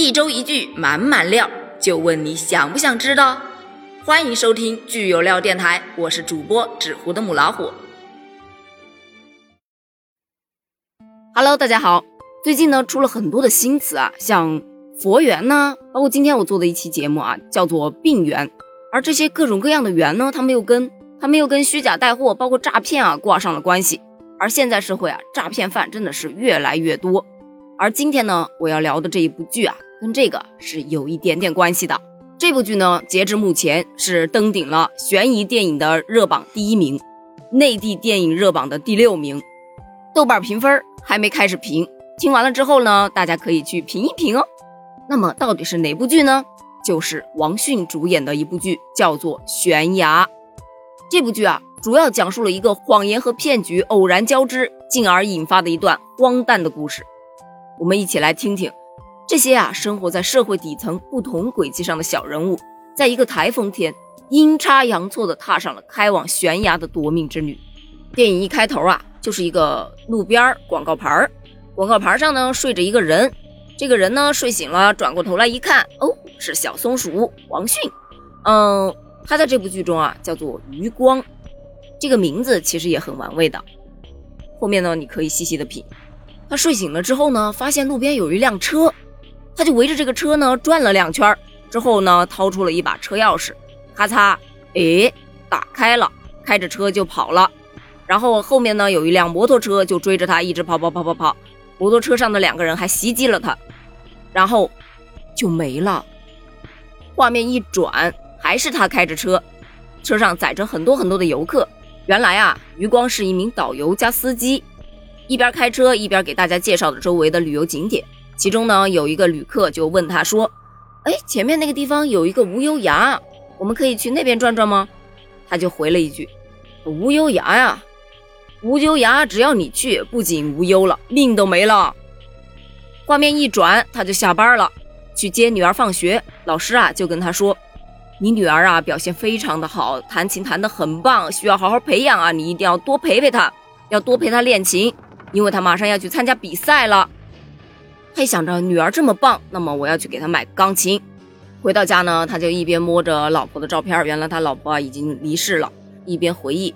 一周一句满满料，就问你想不想知道？欢迎收听剧有料电台，我是主播纸糊的母老虎。Hello，大家好，最近呢出了很多的新词啊，像佛缘呢，包括今天我做的一期节目啊，叫做病缘。而这些各种各样的缘呢，他们又跟他们又跟虚假带货，包括诈骗啊挂上了关系。而现在社会啊，诈骗犯真的是越来越多。而今天呢，我要聊的这一部剧啊，跟这个是有一点点关系的。这部剧呢，截至目前是登顶了悬疑电影的热榜第一名，内地电影热榜的第六名。豆瓣评分还没开始评，听完了之后呢，大家可以去评一评哦。那么到底是哪部剧呢？就是王迅主演的一部剧，叫做《悬崖》。这部剧啊，主要讲述了一个谎言和骗局偶然交织，进而引发的一段荒诞的故事。我们一起来听听，这些啊生活在社会底层不同轨迹上的小人物，在一个台风天，阴差阳错的踏上了开往悬崖的夺命之旅。电影一开头啊，就是一个路边广告牌儿，广告牌上呢睡着一个人，这个人呢睡醒了，转过头来一看，哦，是小松鼠王迅。嗯，他在这部剧中啊叫做余光，这个名字其实也很玩味的。后面呢，你可以细细的品。他睡醒了之后呢，发现路边有一辆车，他就围着这个车呢转了两圈，之后呢掏出了一把车钥匙，咔嚓，哎，打开了，开着车就跑了。然后后面呢有一辆摩托车就追着他，一直跑跑跑跑跑。摩托车上的两个人还袭击了他，然后就没了。画面一转，还是他开着车，车上载着很多很多的游客。原来啊，余光是一名导游加司机。一边开车一边给大家介绍着周围的旅游景点，其中呢有一个旅客就问他说：“哎，前面那个地方有一个无忧崖，我们可以去那边转转吗？”他就回了一句：“无忧崖呀，无忧崖，只要你去，不仅无忧了，命都没了。”画面一转，他就下班了，去接女儿放学。老师啊就跟他说：“你女儿啊表现非常的好，弹琴弹得很棒，需要好好培养啊，你一定要多陪陪她，要多陪她练琴。”因为他马上要去参加比赛了，他想着女儿这么棒，那么我要去给她买钢琴。回到家呢，他就一边摸着老婆的照片，原来他老婆已经离世了，一边回忆，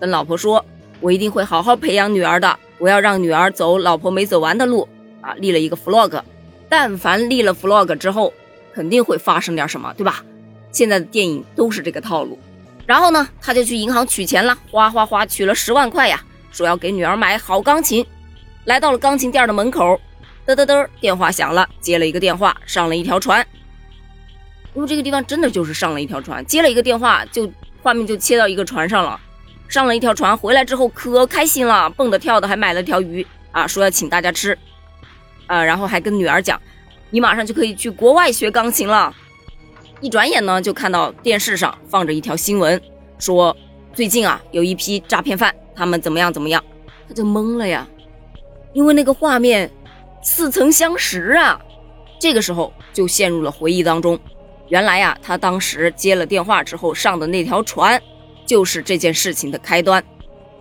跟老婆说：“我一定会好好培养女儿的，我要让女儿走老婆没走完的路。”啊，立了一个 flag，但凡立了 flag 之后，肯定会发生点什么，对吧？现在的电影都是这个套路。然后呢，他就去银行取钱了，哗哗哗取了十万块呀。说要给女儿买好钢琴，来到了钢琴店的门口，嘚嘚嘚，电话响了，接了一个电话，上了一条船。因为这个地方真的就是上了一条船，接了一个电话，就画面就切到一个船上了，上了一条船，回来之后可开心了，蹦的跳的，还买了条鱼啊，说要请大家吃，啊，然后还跟女儿讲，你马上就可以去国外学钢琴了。一转眼呢，就看到电视上放着一条新闻，说最近啊，有一批诈骗犯。他们怎么样？怎么样？他就懵了呀，因为那个画面似曾相识啊。这个时候就陷入了回忆当中。原来呀，他当时接了电话之后上的那条船，就是这件事情的开端。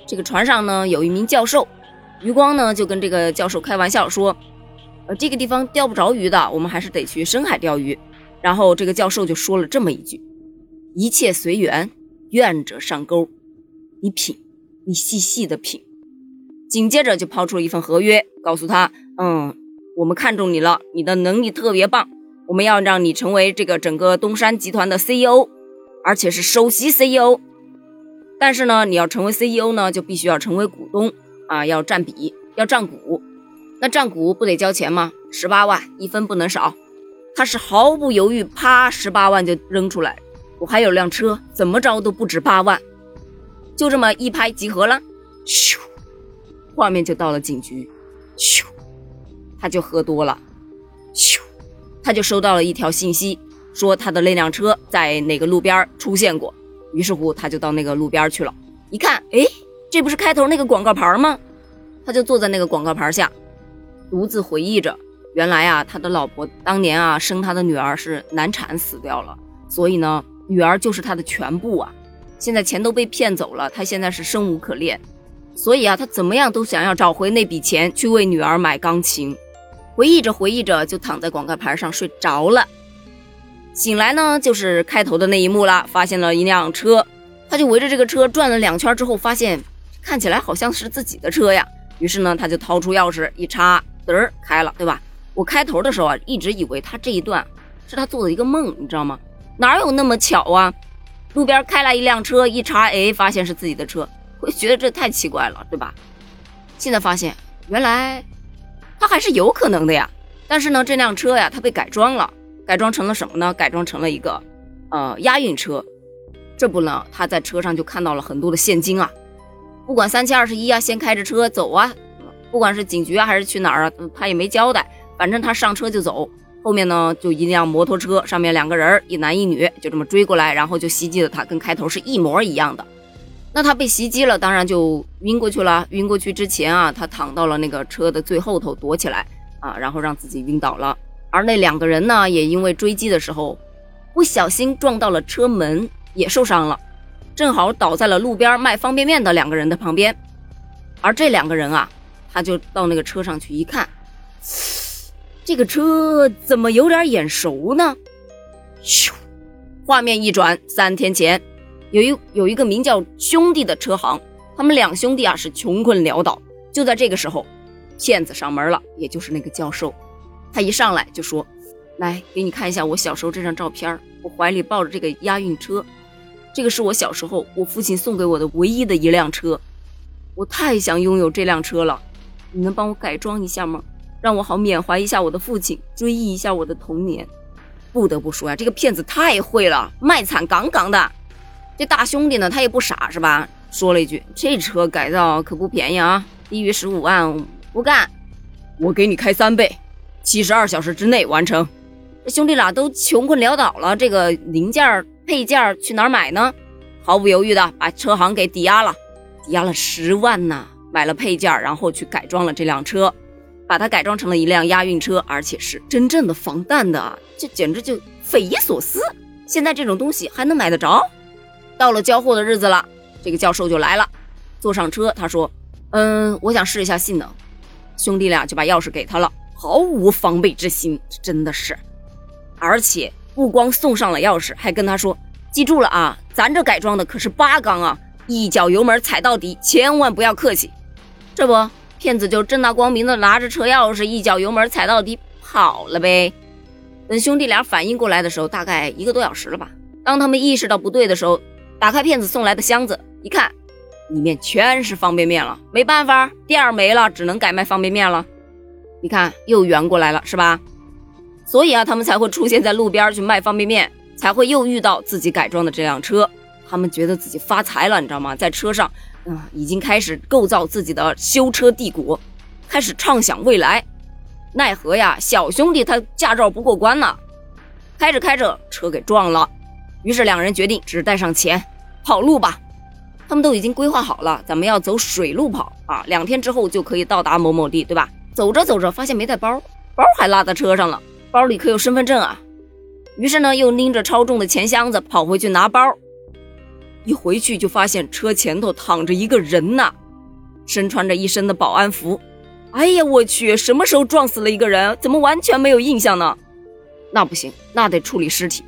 这个船上呢有一名教授，余光呢就跟这个教授开玩笑说：“呃，这个地方钓不着鱼的，我们还是得去深海钓鱼。”然后这个教授就说了这么一句：“一切随缘，愿者上钩。”你品。你细细的品，紧接着就抛出了一份合约，告诉他：“嗯，我们看中你了，你的能力特别棒，我们要让你成为这个整个东山集团的 CEO，而且是首席 CEO。但是呢，你要成为 CEO 呢，就必须要成为股东啊，要占比，要占股。那占股不得交钱吗？十八万，一分不能少。他是毫不犹豫，啪，十八万就扔出来。我还有辆车，怎么着都不止八万。”就这么一拍即合了，咻，画面就到了警局，咻，他就喝多了，咻，他就收到了一条信息，说他的那辆车在哪个路边出现过，于是乎他就到那个路边去了，一看，哎，这不是开头那个广告牌吗？他就坐在那个广告牌下，独自回忆着，原来啊，他的老婆当年啊生他的女儿是难产死掉了，所以呢，女儿就是他的全部啊。现在钱都被骗走了，他现在是生无可恋，所以啊，他怎么样都想要找回那笔钱去为女儿买钢琴。回忆着回忆着，就躺在广告牌上睡着了。醒来呢，就是开头的那一幕了，发现了一辆车，他就围着这个车转了两圈之后，发现看起来好像是自己的车呀。于是呢，他就掏出钥匙一插，嘚儿开了，对吧？我开头的时候啊，一直以为他这一段是他做的一个梦，你知道吗？哪有那么巧啊？路边开来一辆车，一查，哎，发现是自己的车，会觉得这太奇怪了，对吧？现在发现，原来他还是有可能的呀。但是呢，这辆车呀，它被改装了。改装成了什么呢？改装成了一个，呃，押运车。这不呢，他在车上就看到了很多的现金啊，不管三七二十一啊，先开着车走啊，不管是警局啊还是去哪儿啊，他也没交代，反正他上车就走。后面呢，就一辆摩托车，上面两个人，一男一女，就这么追过来，然后就袭击了他，跟开头是一模一样的。那他被袭击了，当然就晕过去了。晕过去之前啊，他躺到了那个车的最后头躲起来啊，然后让自己晕倒了。而那两个人呢，也因为追击的时候不小心撞到了车门，也受伤了，正好倒在了路边卖方便面的两个人的旁边。而这两个人啊，他就到那个车上去一看，这个车怎么有点眼熟呢？咻，画面一转，三天前，有一有一个名叫兄弟的车行，他们两兄弟啊是穷困潦倒。就在这个时候，骗子上门了，也就是那个教授。他一上来就说：“来，给你看一下我小时候这张照片我怀里抱着这个押运车，这个是我小时候我父亲送给我的唯一的一辆车。我太想拥有这辆车了，你能帮我改装一下吗？让我好缅怀一下我的父亲，追忆一下我的童年。”不得不说呀，这个骗子太会了，卖惨杠杠的。这大兄弟呢，他也不傻是吧？说了一句：“这车改造可不便宜啊，低于十五万不干，我给你开三倍。”七十二小时之内完成，兄弟俩都穷困潦倒了，这个零件配件去哪儿买呢？毫不犹豫的把车行给抵押了，抵押了十万呢，买了配件，然后去改装了这辆车，把它改装成了一辆押运车，而且是真正的防弹的，这简直就匪夷所思。现在这种东西还能买得着？到了交货的日子了，这个教授就来了，坐上车，他说：“嗯，我想试一下性能。”兄弟俩就把钥匙给他了。毫无防备之心，真的是，而且不光送上了钥匙，还跟他说：“记住了啊，咱这改装的可是八缸啊，一脚油门踩到底，千万不要客气。”这不，骗子就正大光明的拿着车钥匙，一脚油门踩到底跑了呗。等兄弟俩反应过来的时候，大概一个多小时了吧。当他们意识到不对的时候，打开骗子送来的箱子，一看，里面全是方便面了。没办法，店儿没了，只能改卖方便面了。你看，又圆过来了，是吧？所以啊，他们才会出现在路边去卖方便面，才会又遇到自己改装的这辆车。他们觉得自己发财了，你知道吗？在车上，嗯，已经开始构造自己的修车帝国，开始畅想未来。奈何呀，小兄弟他驾照不过关呢，开着开着车给撞了。于是两人决定只带上钱跑路吧。他们都已经规划好了，咱们要走水路跑啊，两天之后就可以到达某某地，对吧？走着走着，发现没带包，包还落在车上了，包里可有身份证啊。于是呢，又拎着超重的钱箱子跑回去拿包。一回去就发现车前头躺着一个人呐，身穿着一身的保安服。哎呀，我去，什么时候撞死了一个人？怎么完全没有印象呢？那不行，那得处理尸体，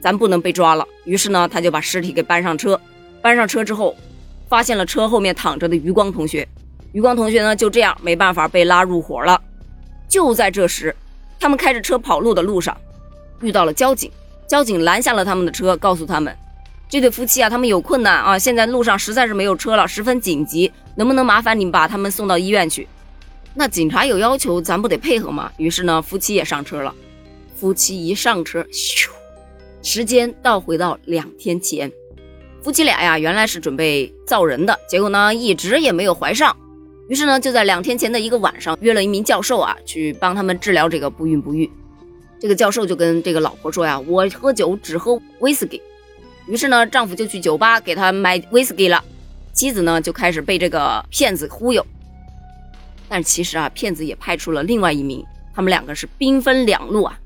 咱不能被抓了。于是呢，他就把尸体给搬上车。搬上车之后，发现了车后面躺着的余光同学。余光同学呢，就这样没办法被拉入伙了。就在这时，他们开着车跑路的路上，遇到了交警。交警拦下了他们的车，告诉他们，这对夫妻啊，他们有困难啊，现在路上实在是没有车了，十分紧急，能不能麻烦你们把他们送到医院去？那警察有要求，咱不得配合吗？于是呢，夫妻也上车了。夫妻一上车，咻，时间倒回到两天前，夫妻俩呀，原来是准备造人的，结果呢，一直也没有怀上。于是呢，就在两天前的一个晚上，约了一名教授啊，去帮他们治疗这个不孕不育。这个教授就跟这个老婆说呀：“我喝酒只喝威士忌。”于是呢，丈夫就去酒吧给他买威士忌了。妻子呢，就开始被这个骗子忽悠。但其实啊，骗子也派出了另外一名，他们两个是兵分两路啊。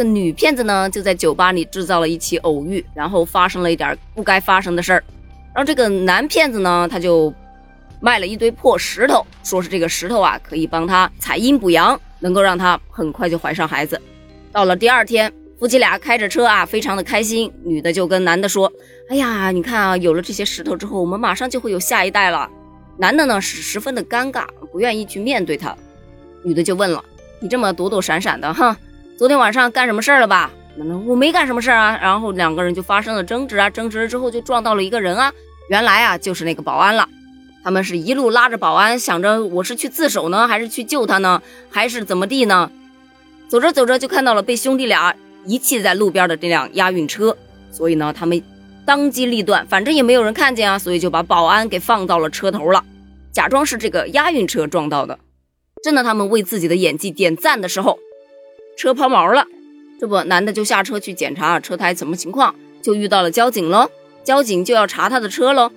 个女骗子呢，就在酒吧里制造了一起偶遇，然后发生了一点不该发生的事儿。然后这个男骗子呢，他就。卖了一堆破石头，说是这个石头啊可以帮他采阴补阳，能够让他很快就怀上孩子。到了第二天，夫妻俩开着车啊，非常的开心。女的就跟男的说：“哎呀，你看啊，有了这些石头之后，我们马上就会有下一代了。”男的呢是十分的尴尬，不愿意去面对她。女的就问了：“你这么躲躲闪闪的，哼，昨天晚上干什么事儿了吧？”：“我没干什么事儿啊。”然后两个人就发生了争执啊，争执了之后就撞到了一个人啊，原来啊就是那个保安了。他们是一路拉着保安，想着我是去自首呢，还是去救他呢，还是怎么地呢？走着走着就看到了被兄弟俩遗弃在路边的这辆押运车，所以呢，他们当机立断，反正也没有人看见啊，所以就把保安给放到了车头了，假装是这个押运车撞到的。正当他们为自己的演技点赞的时候，车抛锚了。这不，男的就下车去检查车胎什么情况，就遇到了交警喽。交警就要查他的车喽。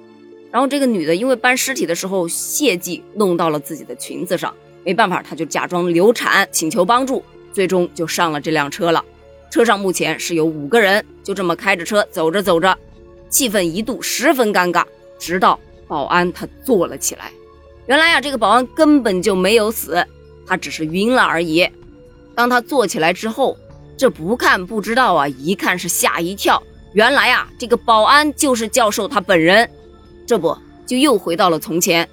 然后这个女的因为搬尸体的时候血迹弄到了自己的裙子上，没办法，她就假装流产请求帮助，最终就上了这辆车了。车上目前是有五个人，就这么开着车走着走着，气氛一度十分尴尬。直到保安他坐了起来，原来呀，这个保安根本就没有死，他只是晕了而已。当他坐起来之后，这不看不知道啊，一看是吓一跳，原来啊，这个保安就是教授他本人。这不就又回到了从前？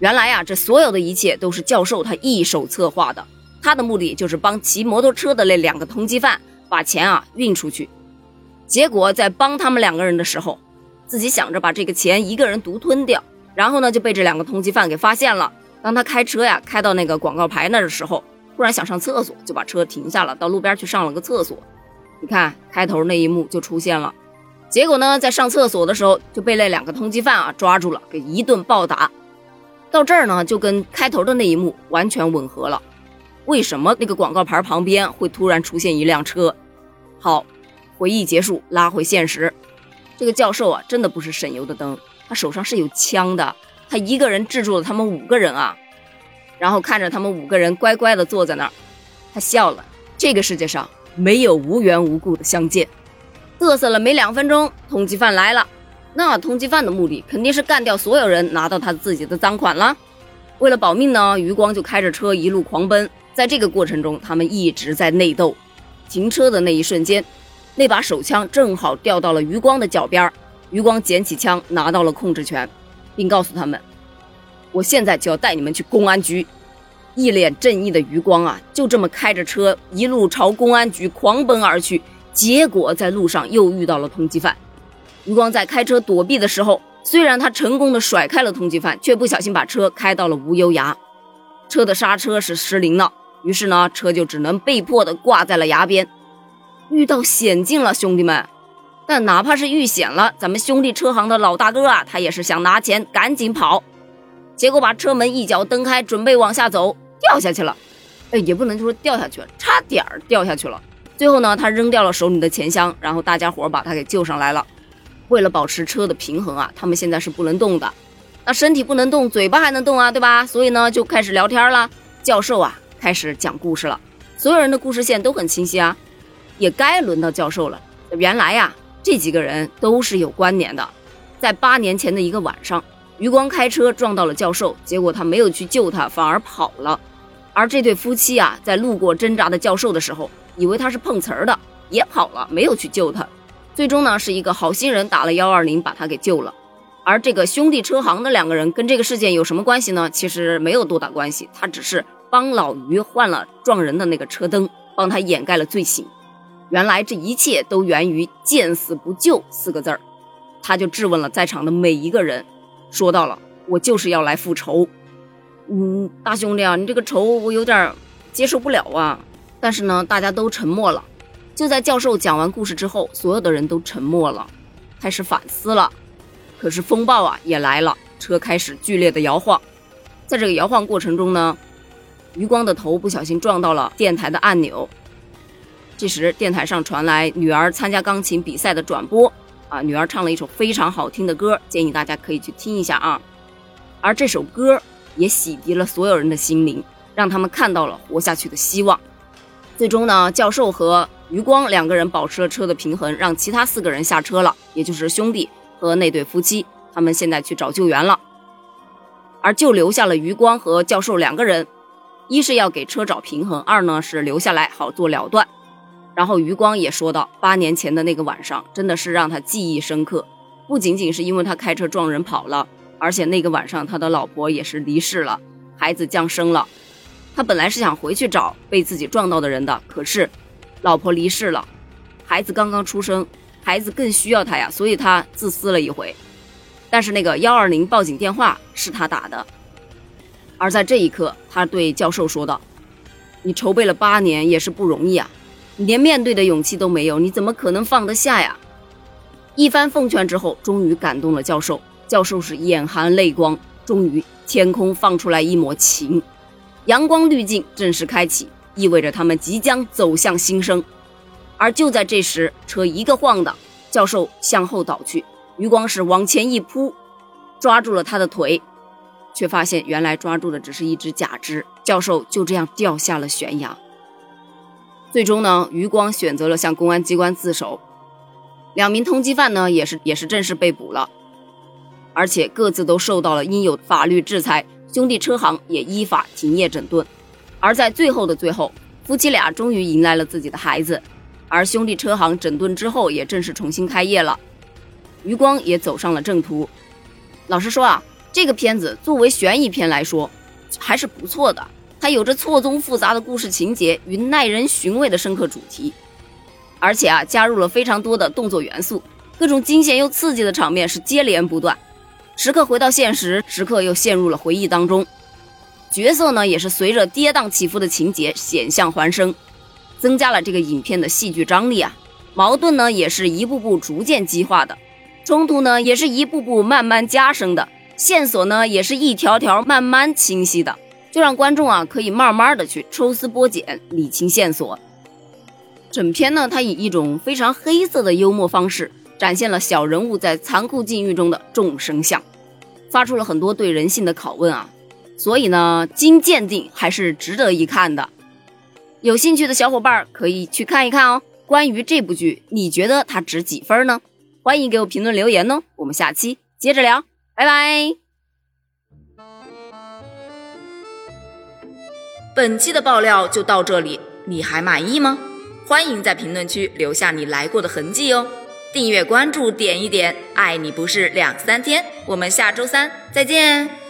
原来呀，这所有的一切都是教授他一手策划的。他的目的就是帮骑摩托车的那两个通缉犯把钱啊运出去。结果在帮他们两个人的时候，自己想着把这个钱一个人独吞掉，然后呢就被这两个通缉犯给发现了。当他开车呀开到那个广告牌那的时候，突然想上厕所，就把车停下了，到路边去上了个厕所。你看开头那一幕就出现了。结果呢，在上厕所的时候就被那两个通缉犯啊抓住了，给一顿暴打。到这儿呢，就跟开头的那一幕完全吻合了。为什么那个广告牌旁边会突然出现一辆车？好，回忆结束，拉回现实。这个教授啊，真的不是省油的灯，他手上是有枪的，他一个人制住了他们五个人啊。然后看着他们五个人乖乖的坐在那儿，他笑了。这个世界上没有无缘无故的相见。嘚瑟了没两分钟，通缉犯来了。那通缉犯的目的肯定是干掉所有人，拿到他自己的赃款了。为了保命呢，余光就开着车一路狂奔。在这个过程中，他们一直在内斗。停车的那一瞬间，那把手枪正好掉到了余光的脚边。余光捡起枪，拿到了控制权，并告诉他们：“我现在就要带你们去公安局。”一脸正义的余光啊，就这么开着车一路朝公安局狂奔而去。结果在路上又遇到了通缉犯，余光在开车躲避的时候，虽然他成功的甩开了通缉犯，却不小心把车开到了无忧崖，车的刹车是失灵了，于是呢，车就只能被迫的挂在了崖边。遇到险境了，兄弟们！但哪怕是遇险了，咱们兄弟车行的老大哥啊，他也是想拿钱赶紧跑，结果把车门一脚蹬开，准备往下走，掉下去了。哎，也不能说掉下去了，差点儿掉下去了。最后呢，他扔掉了手里的钱箱，然后大家伙把他给救上来了。为了保持车的平衡啊，他们现在是不能动的。那身体不能动，嘴巴还能动啊，对吧？所以呢，就开始聊天了。教授啊，开始讲故事了。所有人的故事线都很清晰啊，也该轮到教授了。原来呀，这几个人都是有关联的。在八年前的一个晚上，余光开车撞到了教授，结果他没有去救他，反而跑了。而这对夫妻啊，在路过挣扎的教授的时候，以为他是碰瓷儿的，也跑了，没有去救他。最终呢，是一个好心人打了幺二零，把他给救了。而这个兄弟车行的两个人跟这个事件有什么关系呢？其实没有多大关系，他只是帮老于换了撞人的那个车灯，帮他掩盖了罪行。原来这一切都源于“见死不救”四个字儿。他就质问了在场的每一个人，说到了：“我就是要来复仇。”嗯，大兄弟啊，你这个仇我有点接受不了啊。但是呢，大家都沉默了。就在教授讲完故事之后，所有的人都沉默了，开始反思了。可是风暴啊也来了，车开始剧烈的摇晃。在这个摇晃过程中呢，余光的头不小心撞到了电台的按钮。这时电台上传来女儿参加钢琴比赛的转播啊，女儿唱了一首非常好听的歌，建议大家可以去听一下啊。而这首歌。也洗涤了所有人的心灵，让他们看到了活下去的希望。最终呢，教授和余光两个人保持了车的平衡，让其他四个人下车了，也就是兄弟和那对夫妻。他们现在去找救援了，而就留下了余光和教授两个人。一是要给车找平衡，二呢是留下来好做了断。然后余光也说到，八年前的那个晚上真的是让他记忆深刻，不仅仅是因为他开车撞人跑了，而且那个晚上他的老婆也是离世了，孩子降生了。他本来是想回去找被自己撞到的人的，可是老婆离世了，孩子刚刚出生，孩子更需要他呀，所以他自私了一回。但是那个幺二零报警电话是他打的，而在这一刻，他对教授说道：“你筹备了八年也是不容易啊，你连面对的勇气都没有，你怎么可能放得下呀？”一番奉劝之后，终于感动了教授。教授是眼含泪光，终于天空放出来一抹晴。阳光滤镜正式开启，意味着他们即将走向新生。而就在这时，车一个晃荡，教授向后倒去，余光是往前一扑，抓住了他的腿，却发现原来抓住的只是一只假肢，教授就这样掉下了悬崖。最终呢，余光选择了向公安机关自首，两名通缉犯呢也是也是正式被捕了，而且各自都受到了应有法律制裁。兄弟车行也依法停业整顿，而在最后的最后，夫妻俩终于迎来了自己的孩子。而兄弟车行整顿之后，也正式重新开业了。余光也走上了正途。老实说啊，这个片子作为悬疑片来说，还是不错的。它有着错综复杂的故事情节与耐人寻味的深刻主题，而且啊，加入了非常多的动作元素，各种惊险又刺激的场面是接连不断。时刻回到现实，时刻又陷入了回忆当中。角色呢，也是随着跌宕起伏的情节险象环生，增加了这个影片的戏剧张力啊。矛盾呢，也是一步步逐渐激化的，冲突呢，也是一步步慢慢加深的，线索呢，也是一条条慢慢清晰的，就让观众啊可以慢慢的去抽丝剥茧，理清线索。整片呢，它以一种非常黑色的幽默方式。展现了小人物在残酷境遇中的众生相，发出了很多对人性的拷问啊！所以呢，经鉴定还是值得一看的。有兴趣的小伙伴可以去看一看哦。关于这部剧，你觉得它值几分呢？欢迎给我评论留言哦。我们下期接着聊，拜拜。本期的爆料就到这里，你还满意吗？欢迎在评论区留下你来过的痕迹哦。订阅关注点一点，爱你不是两三天。我们下周三再见。